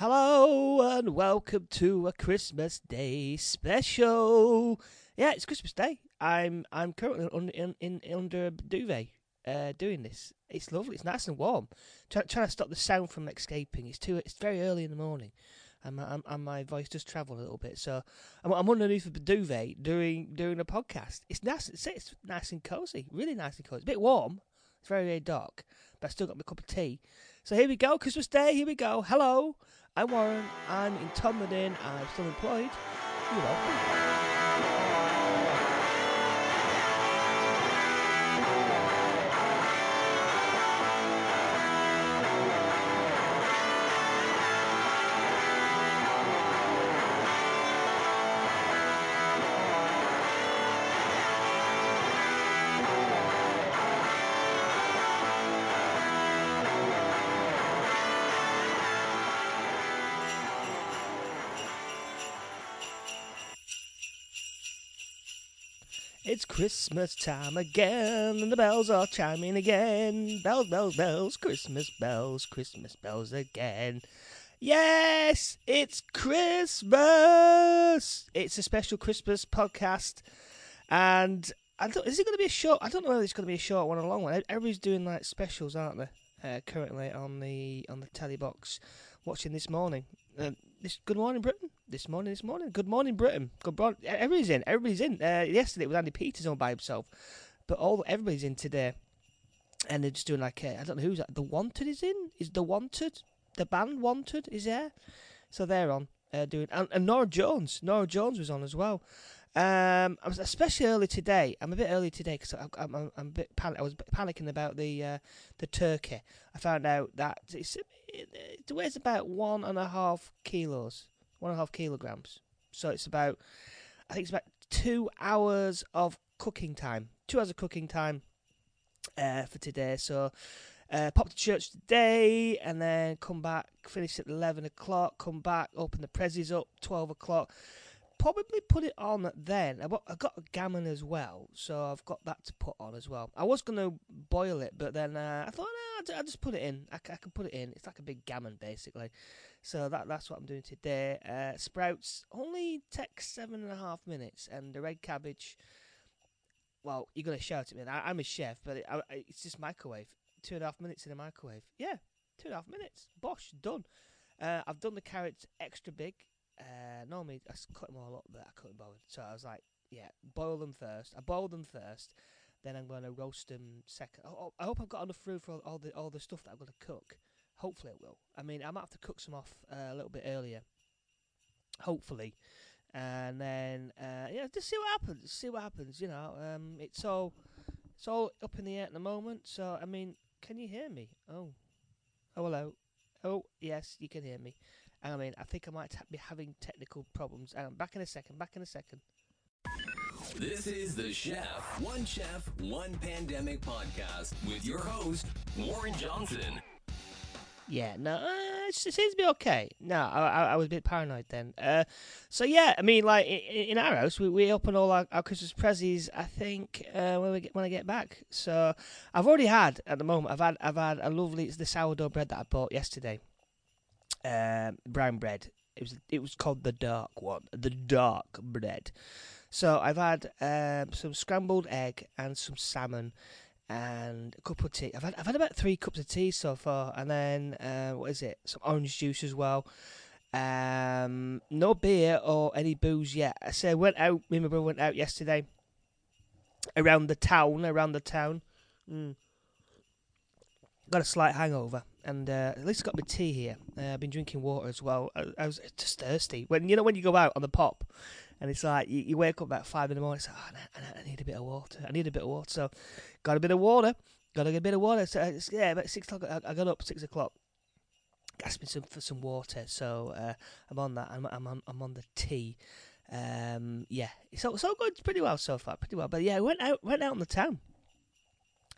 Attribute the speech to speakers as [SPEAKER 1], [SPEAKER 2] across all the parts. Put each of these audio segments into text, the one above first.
[SPEAKER 1] Hello and welcome to a Christmas Day special. Yeah, it's Christmas Day. I'm I'm currently un, in, in under a duvet uh, doing this. It's lovely. It's nice and warm. Try, trying to stop the sound from escaping. It's too. It's very early in the morning, and my, and, and my voice does travel a little bit. So I'm, I'm underneath the duvet doing doing a podcast. It's nice. It's, it's nice and cozy. Really nice and cozy. A bit warm. It's very very dark, but I still got my cup of tea. So here we go. Christmas Day. Here we go. Hello. I'm Warren. I'm in Tomlin. I'm still employed. You're welcome. Christmas time again, and the bells are chiming again. Bells, bells, bells, Christmas bells, Christmas bells again. Yes, it's Christmas. It's a special Christmas podcast, and I don't. Is it going to be a short? I don't know whether it's going to be a short one or a long one. Everybody's doing like specials, aren't they? Uh, currently on the on the telly box, watching this morning. Uh, this Good Morning Britain. This morning, this morning. Good morning, Britain. Good morning. Everybody's in. Everybody's in. Uh, yesterday it was Andy Peters on by himself, but all everybody's in today, and they're just doing like uh, I don't know who's that. The Wanted is in. Is the Wanted the band Wanted is there? So they're on uh, doing, and, and Norah Jones. Norah Jones was on as well. Um, I was especially early today. I'm a bit early today because I'm, I'm, I'm a bit pan- I was panicking about the uh, the turkey. I found out that it's, it, weighs about one and a half kilos, one and a half kilograms. So it's about, I think it's about two hours of cooking time. Two hours of cooking time uh, for today. So uh, pop to church today and then come back, finish at 11 o'clock, come back, open the prezzies up, 12 o'clock. Probably put it on then. I've got, a gammon as well, so I've got that to put on as well. I was going to boil it, but then uh, I thought, no, I'll just put it in. I, I, can put it in. It's like a big gammon, basically. So that that's what I'm doing today. Uh, sprouts only take seven and a half minutes, and the red cabbage. Well, you're gonna shout at me. I, am a chef, but it, I, it's just microwave. Two and a half minutes in a microwave. Yeah, two and a half minutes. Bosh, done. Uh, I've done the carrots extra big. Uh, normally I cut them all up, but I couldn't bother. So I was like, yeah, boil them first. I boil them first. Then I'm going to roast them second. Oh, I hope I've got enough food for all, all the all the stuff that I'm going to cook. Hopefully it will. I mean, I might have to cook some off uh, a little bit earlier. Hopefully, and then uh, yeah, just see what happens. See what happens. You know, um, it's all it's all up in the air at the moment. So I mean, can you hear me? Oh, oh hello. Oh yes, you can hear me. I mean, I think I might be having technical problems. Um, back in a second. Back in a second.
[SPEAKER 2] This is the Chef, One Chef, One Pandemic podcast with your host, Warren Johnson.
[SPEAKER 1] Yeah, no, uh, it seems to be okay. No, I, I, I was a bit paranoid then. Uh, so yeah, I mean, like in, in our house, we, we open all our, our Christmas prezzies. I think uh, when we get, when I get back. So I've already had at the moment. I've had I've had a lovely it's the sourdough bread that I bought yesterday. Um, brown bread. It was it was called the dark one, the dark bread. So I've had um, some scrambled egg and some salmon and a cup of tea. I've had I've had about three cups of tea so far, and then uh, what is it? Some orange juice as well. Um, no beer or any booze yet. I say I went out. Me and my brother went out yesterday around the town. Around the town. Mm. Got a slight hangover, and uh, at least I got my tea here. Uh, I've been drinking water as well. I, I, was just thirsty. When you know when you go out on the pop, and it's like you, you wake up about five in the morning. It's like, oh, I, I, need a bit of water. I need a bit of water. So got a bit of water. Got a bit of water. So it's, yeah, about six o'clock. I, got up six o'clock. Me some for some water. So uh, I'm on that. I'm, I'm on I'm on the tea. Um, yeah, it's all, it's all good. Pretty well so far. Pretty well. But yeah, I went out went out on the town.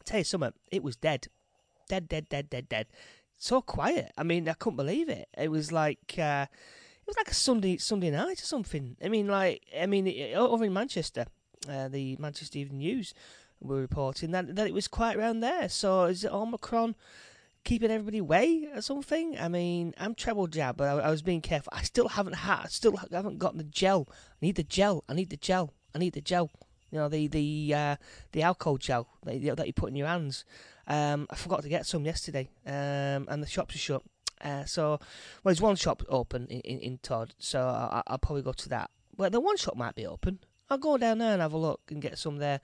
[SPEAKER 1] I tell you something. It was dead dead, dead, dead, dead, dead. So quiet. I mean, I couldn't believe it. It was like uh, it was like a Sunday Sunday night or something. I mean, like I mean, over in Manchester, uh, the Manchester Evening News were reporting that that it was quite around there. So is it Omicron keeping everybody away or something. I mean, I'm treble jab, but I, I was being careful. I still haven't had, still haven't gotten the gel. I need the gel. I need the gel. I need the gel. You know, the the uh, the alcohol gel that you, that you put in your hands. Um, I forgot to get some yesterday, um, and the shops are shut. Uh, so, well, there's one shop open in, in, in Todd, so I, I'll probably go to that. Well, the one shop might be open. I'll go down there and have a look and get some there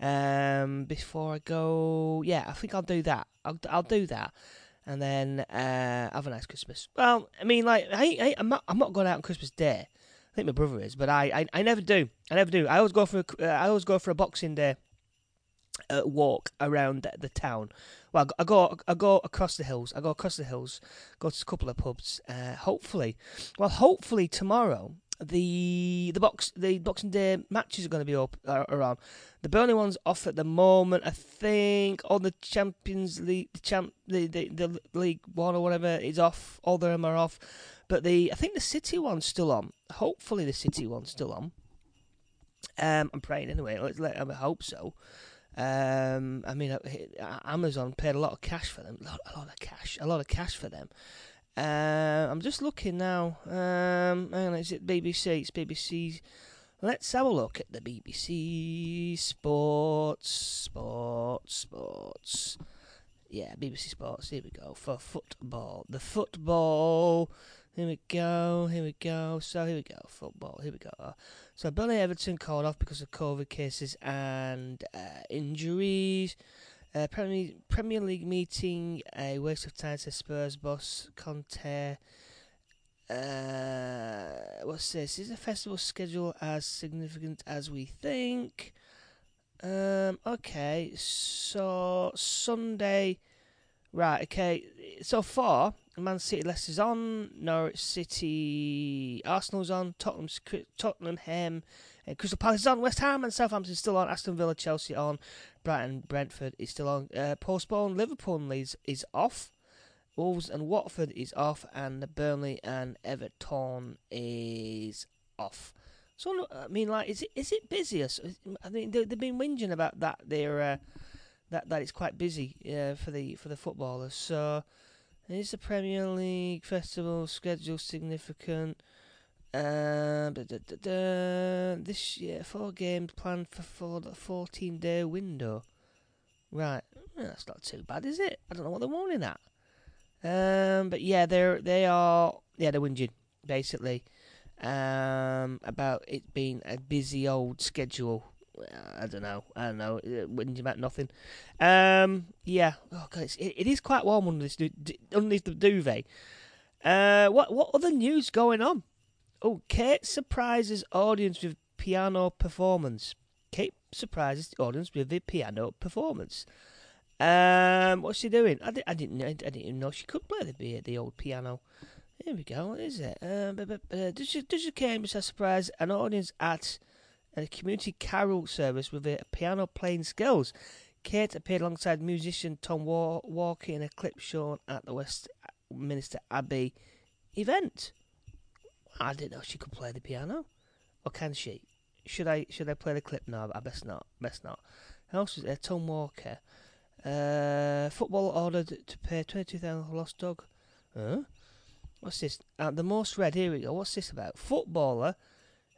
[SPEAKER 1] um, before I go. Yeah, I think I'll do that. I'll, I'll do that, and then uh, have a nice Christmas. Well, I mean, like, I, I, I'm not, I'm not going out on Christmas Day. Think my brother is, but I, I, I never do. I never do. I always go for, a, uh, I always go for a Boxing Day uh, walk around the town. Well, I go, I go across the hills. I go across the hills, go to a couple of pubs. Uh, hopefully, well, hopefully tomorrow the the box the Boxing Day matches are going to be up uh, around. The Burnley one's off at the moment. I think all the Champions League, the champ, the, the the League One or whatever is off. All of them are off, but the I think the City one's still on. Hopefully, the City one's still on. Um, I'm praying anyway. Let I hope so. Um, I mean, Amazon paid a lot of cash for them. A lot, a lot of cash. A lot of cash for them. Uh, I'm just looking now. Um, hang on, is it BBC? It's BBC. Let's have a look at the BBC Sports, Sports, Sports. Yeah, BBC Sports. Here we go for football. The football. Here we go. Here we go. So here we go. Football. Here we go. So Burnley Everton called off because of COVID cases and uh, injuries. Uh, Premier, Premier League meeting, a waste of time, says Spurs boss Conte. Uh, what's this? Is the festival schedule as significant as we think? Um, okay, so Sunday, right? Okay, so far Man City, Leicester's on, Norwich City, Arsenal's on, Tottenham, Tottenham, uh, Crystal Palace is on, West Ham and Southampton still on, Aston Villa, Chelsea on, Brighton, Brentford is still on. Uh, postponed. Liverpool and Leeds is off. Wolves and Watford is off, and Burnley and Everton is off. So I mean, like, is it is it busy? I mean, they, have been whinging about that. They're uh, that that it's quite busy uh, for the for the footballers. So is the Premier League festival schedule significant? Uh, this year, four games planned for four, 14 day window. Right, well, that's not too bad, is it? I don't know what they're warning at. Um, but yeah, they're they are yeah they're whinging basically um, about it being a busy old schedule. I don't know. I don't know. Uh, whinging about nothing. Um, yeah. Oh god, it, it is quite warm under this underneath the duvet. Uh, what what other news going on? Oh, Kate surprises audience with piano performance. Kate surprises the audience with a piano performance. Um, what's she doing? I, di- I didn't. I didn't even know she could play the the old piano. Here we go. What is it? But, but, uh, does she does she came as a surprise an audience at a community carol service with a piano playing skills. Kate appeared alongside musician Tom Walker in a clip shown at the Westminster Abbey event. I didn't know she could play the piano. Or can she? Should I should I play the clip now? I best not. Best not. Who else was there? Tom Walker. Uh, football ordered to pay twenty two thousand for lost dog. Huh? What's this? Uh, the most read. Here we go. What's this about? Footballer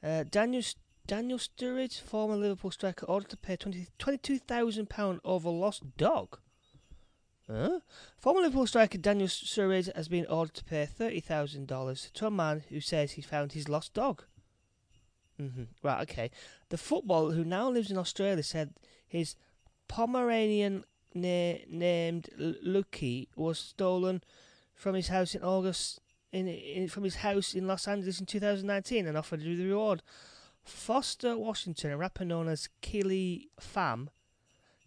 [SPEAKER 1] uh, Daniel Daniel Sturridge, former Liverpool striker, ordered to pay twenty twenty two thousand pound over lost dog. Huh? Former Liverpool striker Daniel Sturridge has been ordered to pay $30,000 to a man who says he found his lost dog. Mm-hmm. Right, okay. The footballer who now lives in Australia said his Pomeranian na- named Lucky was stolen from his house in August in, in, from his house in Los Angeles in 2019 and offered to do the reward. Foster Washington, a rapper known as Killy Fam,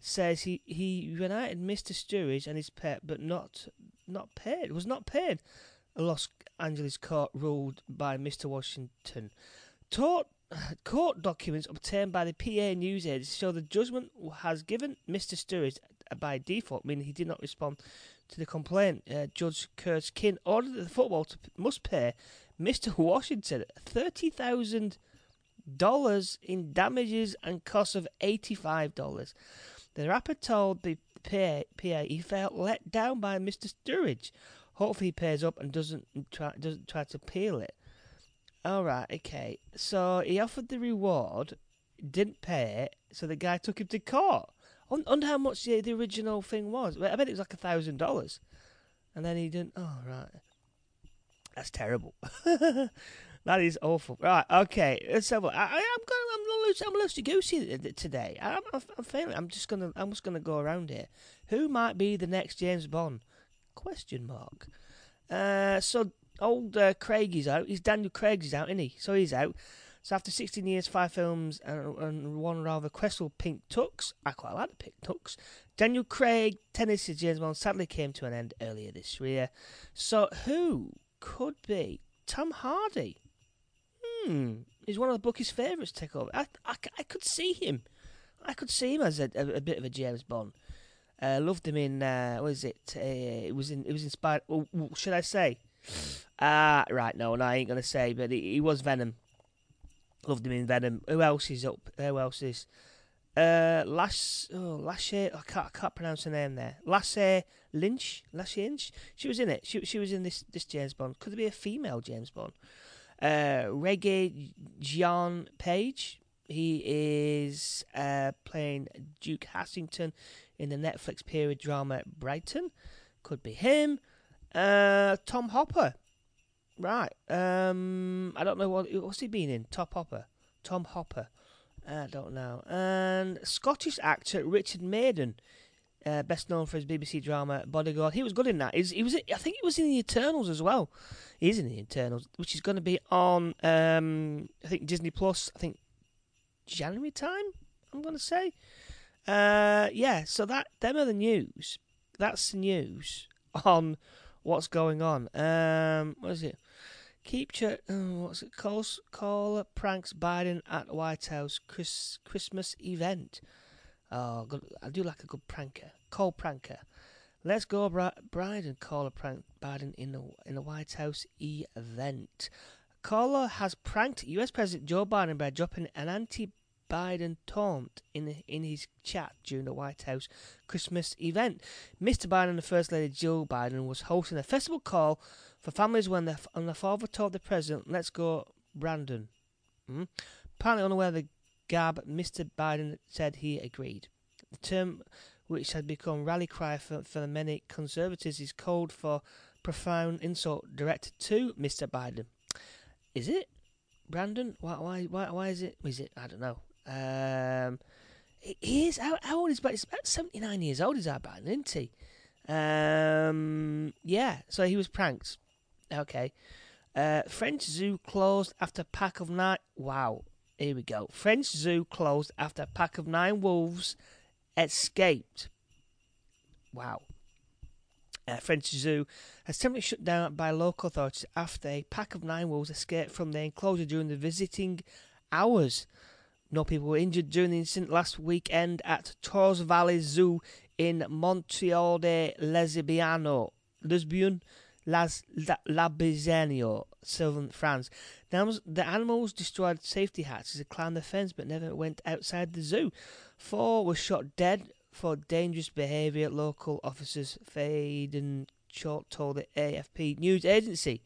[SPEAKER 1] says he, he reunited Mr. Sturridge and his pet, but not not paid. Was not paid. A Los Angeles court ruled by Mr. Washington. Taught, court documents obtained by the PA news agency show the judgment has given Mr. Sturridge by default, meaning he did not respond to the complaint. Uh, Judge Kurt Kin ordered the football to must pay Mr. Washington thirty thousand dollars in damages and costs of eighty five dollars. The rapper told the PA, PA he felt let down by Mr. Sturridge. Hopefully he pays up and doesn't try doesn't try to peel it. All right, okay. So he offered the reward, didn't pay it, so the guy took him to court. On, under how much the, the original thing was? I bet it was like a thousand dollars, and then he didn't. Oh right, that's terrible. that is awful. Right, okay. Let's have a, I, I'm going. I'm loose. I'm loosey goosey today. I'm, I'm, I'm. I'm just gonna. I'm just gonna go around here. Who might be the next James Bond? Question mark. Uh, so old uh, Craig is out. He's Daniel Craig's out, isn't he? So he's out. So after 16 years, five films, and, and one rather questionable pink tux, I quite like the pink tux. Daniel Craig, Tennessee James Bond, sadly came to an end earlier this year. So who could be Tom Hardy? Hmm, he's one of the bookie's favourites to take over. I, I, I could see him. I could see him as a, a, a bit of a James Bond. Uh, loved him in uh, what is it? Uh, it was in it was inspired. Oh, should I say? Ah, right. No, no, I ain't gonna say. But he, he was Venom. Loved him in Venom. Who else is up? Who else is? Uh, Lash, oh, Lashe, I can't, I can't pronounce her name there. Lasse Lynch, Lasse Lynch. She was in it. She, she was in this, this James Bond. Could it be a female James Bond? Uh, Regé Jean Page. He is uh, playing Duke Hassington in the Netflix period drama Bridgerton. Could be him. Uh, Tom Hopper. Right. Um, I don't know what what's he been in. Top Hopper. Tom Hopper. I don't know. And Scottish actor Richard Madden, uh, best known for his BBC drama Bodyguard. He was good in that. He's, he was. I think he was in the Eternals as well. He's in the Eternals, which is going to be on. Um, I think Disney Plus. I think January time. I'm going to say. Uh, yeah. So that them are the news. That's the news on what's going on. Um, what is it? Keep ch- oh, what's it? Call, call pranks Biden at White House Chris, Christmas event. Oh, good. I do like a good pranker. Call pranker. Let's go, Biden. Call a prank Biden in the in the White House event. Caller has pranked U.S. President Joe Biden by dropping an anti Biden taunt in in his chat during the White House Christmas event. Mr. Biden and the First Lady Jill Biden was hosting a festival call for families when the and the father told the president, "Let's go, Brandon." Hmm? Apparently unaware the gab, Mr. Biden said he agreed. The term, which had become rally cry for, for many conservatives, is called for profound insult directed to Mr. Biden. Is it? Brandon? Why? Why? Why? Why is it? Is it? I don't know. Um, he is how, how old is? But he's about seventy nine years old. Is our Biden, isn't he? Um, yeah. So he was pranked. Okay. Uh, French zoo closed after pack of night. Wow. Here we go. French zoo closed after a pack of nine wolves escaped. Wow. Uh, French zoo has temporarily shut down by local authorities after a pack of nine wolves escaped from the enclosure during the visiting hours. No people were injured during the incident last weekend at Torres Valley Zoo in Montreal de Lesbiano. Lesbian? Las, La, southern France. The animals, the animals destroyed safety hatches and climbed the fence but never went outside the zoo. Four were shot dead for dangerous behaviour, local officers Faden Short told the AFP news agency.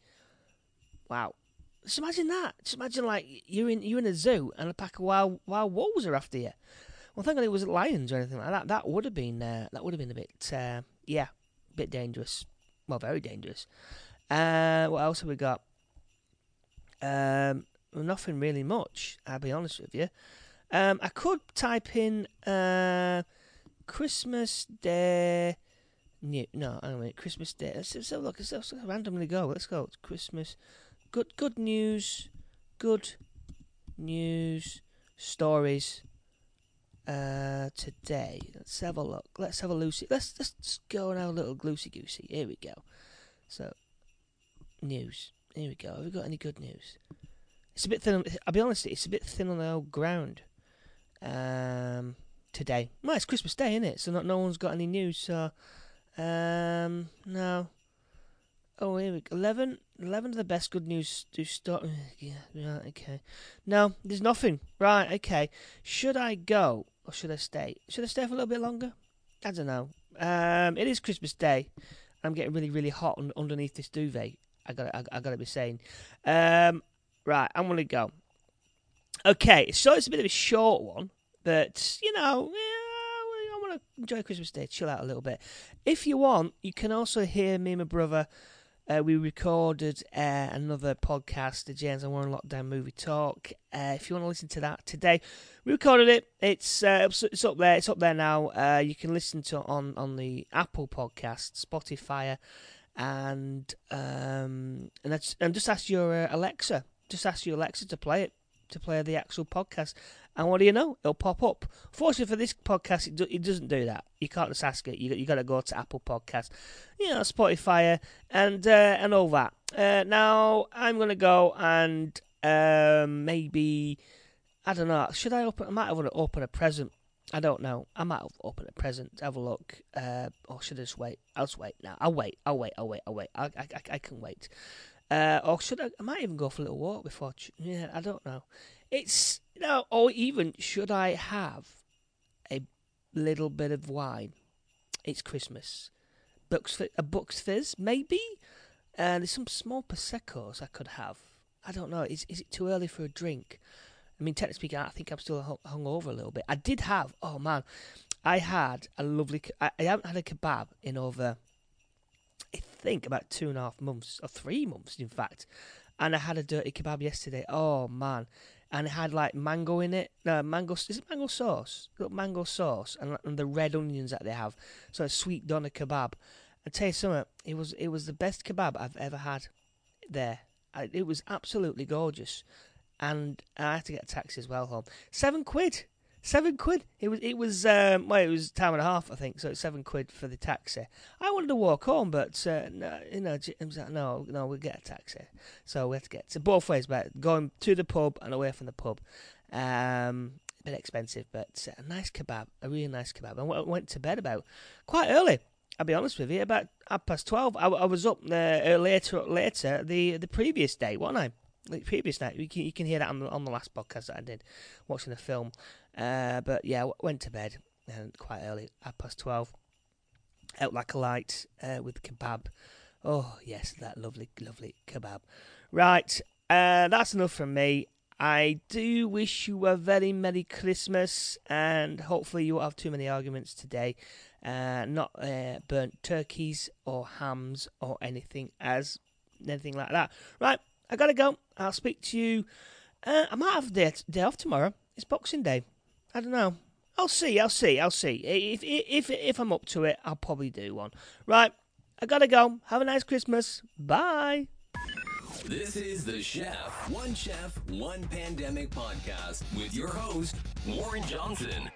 [SPEAKER 1] Wow. Just imagine that. Just imagine like you're in you're in a zoo and a pack of wild wild wolves are after you. Well, thank God it wasn't lions or anything like that. That would have been uh, that would have been a bit uh, yeah, bit dangerous well, very dangerous. Uh, what else have we got? Um, nothing really much. I'll be honest with you. Um, I could type in uh, Christmas Day. New, no, I don't mean Christmas Day. Let's, let's have a look. Let's, let's randomly go. Let's go. It's Christmas. Good, good news. Good news stories uh, today. Let's have a look. Let's have a loosey. Let's let's go now a little loosey goosey. Here we go. So, news. Here we go. Have we got any good news? It's a bit thin. I'll be honest. It's a bit thin on the old ground. Um, today. Well, it's Christmas Day, isn't it? So not no one's got any news. So, um, no. Oh, here we go. 11, 11 of the best good news to start. Yeah, right, okay. No, there's nothing. Right, okay. Should I go or should I stay? Should I stay for a little bit longer? I don't know. Um, it is Christmas Day. I'm getting really, really hot un- underneath this duvet. I got, I, I got to be saying. Um, right, I'm gonna go. Okay, so it's a bit of a short one, but you know, yeah, I want to enjoy Christmas Day, chill out a little bit. If you want, you can also hear me and my brother. Uh, we recorded uh, another podcast, the James and Warren Lockdown Movie Talk. Uh, if you want to listen to that today, we recorded it. It's uh, it's up there. It's up there now. Uh, you can listen to it on on the Apple Podcast, Spotify, and um, and that's, and just ask your uh, Alexa. Just ask your Alexa to play it to play the actual podcast. And what do you know? It'll pop up. Fortunately for this podcast, it, do, it doesn't do that. You can't just ask it. You you got to go to Apple Podcast, you know, Spotify, and uh, and all that. Uh, now I'm gonna go and um, maybe I don't know. Should I open? I might have to open a present. I don't know. I might opened a present. Have a look. Uh, or should I just wait? I'll just wait now. I'll wait. I'll wait. I'll wait. I'll wait. I I I, can wait. Uh, or should I? I might even go for a little walk before. Yeah, I don't know. It's you know, or even should I have a little bit of wine? It's Christmas. Bucks a Bucks Fizz, maybe. Uh, there's some small proseccos I could have. I don't know. Is is it too early for a drink? I mean, technically speaking, I think I'm still hung, over a little bit. I did have. Oh man, I had a lovely. I, I haven't had a kebab in over. I think about two and a half months or three months, in fact. And I had a dirty kebab yesterday. Oh man, and it had like mango in it. No, mango is it mango sauce? Got mango sauce and, and the red onions that they have. So a sweet doner kebab. I tell you something, it was it was the best kebab I've ever had there. I, it was absolutely gorgeous, and I had to get a taxi as well home. Seven quid. Seven quid. It was. It was. Um, well, it was time and a half, I think. So it's seven quid for the taxi. I wanted to walk home, but uh, no, you know, Jim's like, no, no, we'll get a taxi. So we had to get to both ways, but going to the pub and away from the pub. Um, a bit expensive, but a nice kebab, a really nice kebab. And I went to bed about quite early. I'll be honest with you, about half past twelve. I, I was up uh, later, later the the previous day, wasn't I? The previous night. You can, you can hear that on the, on the last podcast that I did, watching the film. Uh, but yeah, went to bed uh, quite early, half past twelve. Out like a light uh, with kebab. Oh yes, that lovely, lovely kebab. Right, uh, that's enough from me. I do wish you a very Merry Christmas, and hopefully you won't have too many arguments today. Uh, not uh, burnt turkeys or hams or anything as anything like that. Right, I gotta go. I'll speak to you. Uh, I might have a day, day off tomorrow. It's Boxing Day. I don't know. I'll see. I'll see. I'll see. If if if I'm up to it, I'll probably do one. Right. I gotta go. Have a nice Christmas. Bye.
[SPEAKER 2] This is the Chef, One Chef, One Pandemic podcast with your host, Warren Johnson.